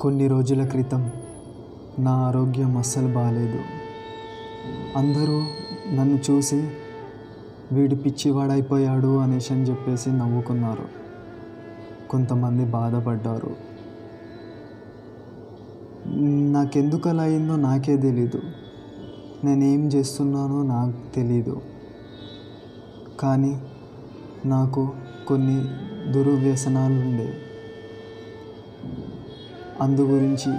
కొన్ని రోజుల క్రితం నా ఆరోగ్యం అస్సలు బాగాలేదు అందరూ నన్ను చూసి వీడు పిచ్చివాడైపోయాడు అనేసి అని చెప్పేసి నవ్వుకున్నారు. కొంతమంది బాధపడ్డారు. నాకెందుకు అలా అయిందో నాకే తెలీదు. నేనేం చేస్తున్నానో నాకు తెలీదు. కానీ నాకు కొన్ని దుర్వ్యసనాలు ఉండేవి అందు గురించి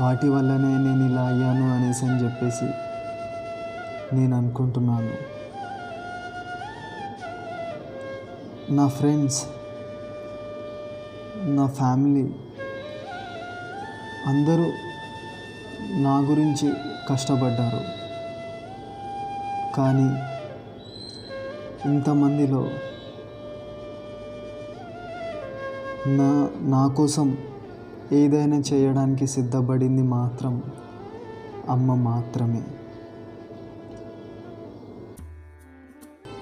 వాటి వల్లనే నేను ఇలా అయ్యాను అనేసి అని చెప్పేసి నేను అనుకుంటున్నాను. నా ఫ్రెండ్స్ నా ఫ్యామిలీ అందరూ నా గురించి కష్టపడ్డారు. కానీ ఇంతమందిలో నా నా కోసం ఏదైనా చేయడానికి సిద్ధపడింది మాత్రం అమ్మ మాత్రమే.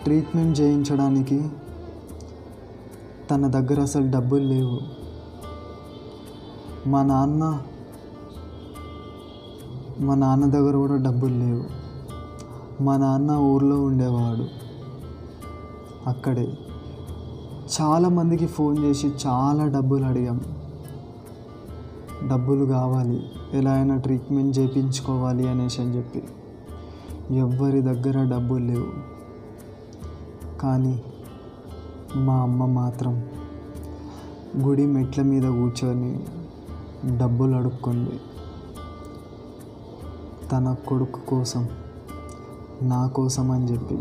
ట్రీట్మెంట్ చేయించడానికి తన దగ్గర అసలు డబ్బులు లేవు. మా నాన్న మా నాన్న దగ్గర కూడా డబ్బులు లేవు. మా నాన్న ఊర్లో ఉండేవాడు. అక్కడే. చాలామందికి ఫోన్ చేసి చాలా డబ్బులు అడిగాం. డబ్బులు కావాలి. ఎలా అయినా ట్రీట్మెంట్ చేయించుకోవాలి అనేసి అని చెప్పి. ఎవ్వరి దగ్గర డబ్బులు లేవు. కానీ మా అమ్మ మాత్రం గుడి మెట్ల మీద కూర్చొని డబ్బులు అడుక్కుంది. తన కొడుకు కోసం నా కోసం అని చెప్పి.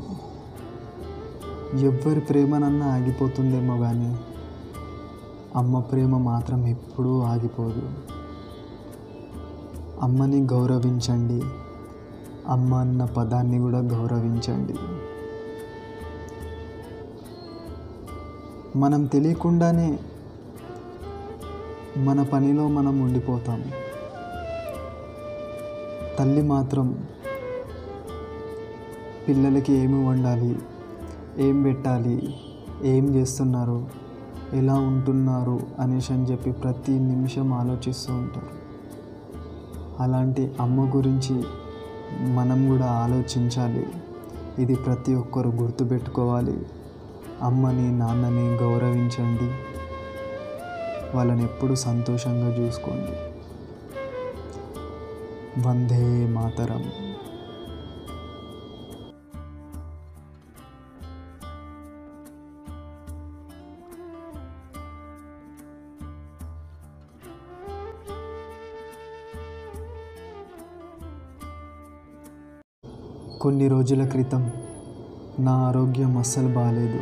ఎవ్వరి ప్రేమనన్నా ఆగిపోతుందేమో కానీ అమ్మ ప్రేమ మాత్రం ఎప్పుడూ ఆగిపోదు. అమ్మని గౌరవించండి. అమ్మ అన్న పదాన్ని కూడా గౌరవించండి. మనం తెలియకుండానే మన పనిలో మనం ఉండిపోతాం. తల్లి మాత్రం పిల్లలకి ఏమి వండాలి ఏం పెట్టాలి ఏం చేస్తున్నారు ఎలా ఉంటున్నారు అనేసి అని చెప్పి ప్రతి నిమిషం ఆలోచిస్తూ ఉంటారు. అలాంటి అమ్మ గురించి మనం కూడా ఆలోచించాలి. ఇది ప్రతి ఒక్కరు గుర్తుపెట్టుకోవాలి. అమ్మని నాన్నని గౌరవించండి. వాళ్ళని ఎప్పుడు సంతోషంగా చూసుకోండి. వందే మాతరం. కొన్ని రోజుల క్రితం నా ఆరోగ్యం అస్సలు బాగాలేదు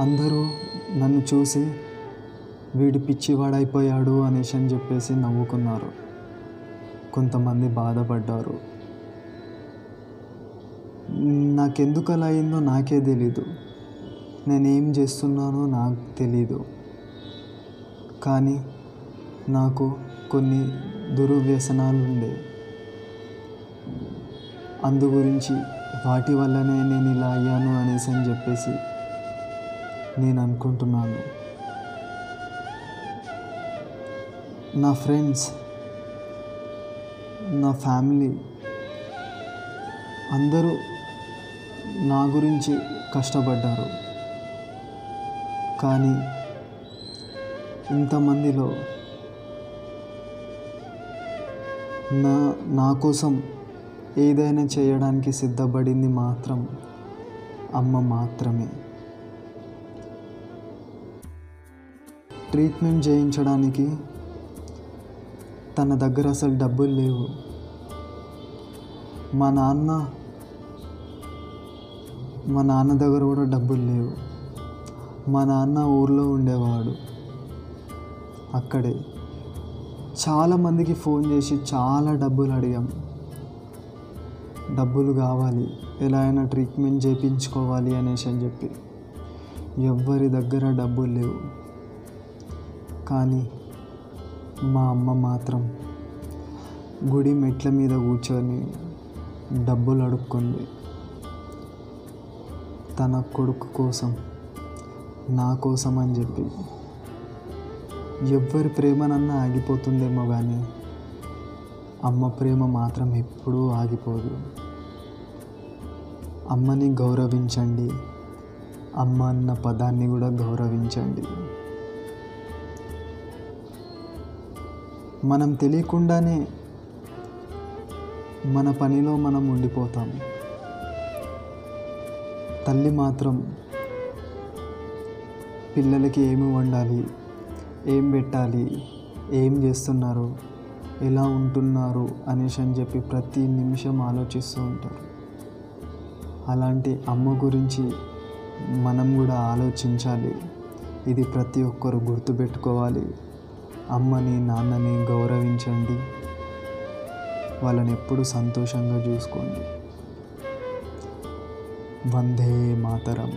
అందరూ నన్ను చూసి వీడు పిచ్చివాడైపోయాడు అనేసి అని చెప్పేసి నవ్వుకున్నారు. కొంతమంది బాధపడ్డారు. నాకెందుకు అలా అయిందో నాకే తెలీదు. నేనేం చేస్తున్నానో నాకు తెలీదు. కానీ నాకు కొన్ని దుర్వ్యసనాలు ఉండే అందు గురించి వాటి వల్లనే నేను ఇలా అయ్యాను అనేసి అని చెప్పేసి నేను అనుకుంటున్నాను. నా ఫ్రెండ్స్ నా ఫ్యామిలీ అందరూ నా గురించి కష్టపడ్డారు. కానీ ఇంతమందిలో నా నా కోసం ఏదైనా చేయడానికి సిద్ధపడింది మాత్రం అమ్మ మాత్రమే. ట్రీట్మెంట్ చేయించడానికి తన దగ్గర అసలు డబ్బులు లేవు. మా నాన్న మా నాన్న దగ్గర కూడా డబ్బులు లేవు. మా నాన్న ఊర్లో ఉండేవాడు అక్కడే. చాలామందికి ఫోన్ చేసి చాలా డబ్బులు అడిగాం. డబ్బులు కావాలి. ఎలా అయినా ట్రీట్మెంట్ చేయించుకోవాలి అనేసి అని చెప్పి. ఎవ్వరి దగ్గర డబ్బులు లేవు. కానీ మా అమ్మ మాత్రం గుడి మెట్ల మీద కూర్చొని డబ్బులు అడుక్కుంది. తన కొడుకు కోసం నా కోసం అని చెప్పి. ఎవ్వరి ప్రేమనన్నా ఆగిపోతుందేమో కానీ అమ్మ ప్రేమ మాత్రం ఎప్పుడూ ఆగిపోదు. అమ్మని గౌరవించండి. అమ్మ అన్న పదాన్ని కూడా గౌరవించండి. మనం తెలియకుండానే మన పనిలో మనం ఉండిపోతాం. తల్లి మాత్రం పిల్లలకి ఏమి వండాలి? ఏం పెట్టాలి? ఏం చేస్తున్నారు? ఎలా ఉంటున్నారు అనేసి అని చెప్పి ప్రతి నిమిషం ఆలోచిస్తూ ఉంటారు. అలాంటి అమ్మ గురించి మనం కూడా ఆలోచించాలి. ఇది ప్రతి ఒక్కరు గుర్తుపెట్టుకోవాలి అమ్మని నాన్నని గౌరవించండి. వాళ్ళని ఎప్పుడు సంతోషంగా చూసుకోండి. వందే మాతరం.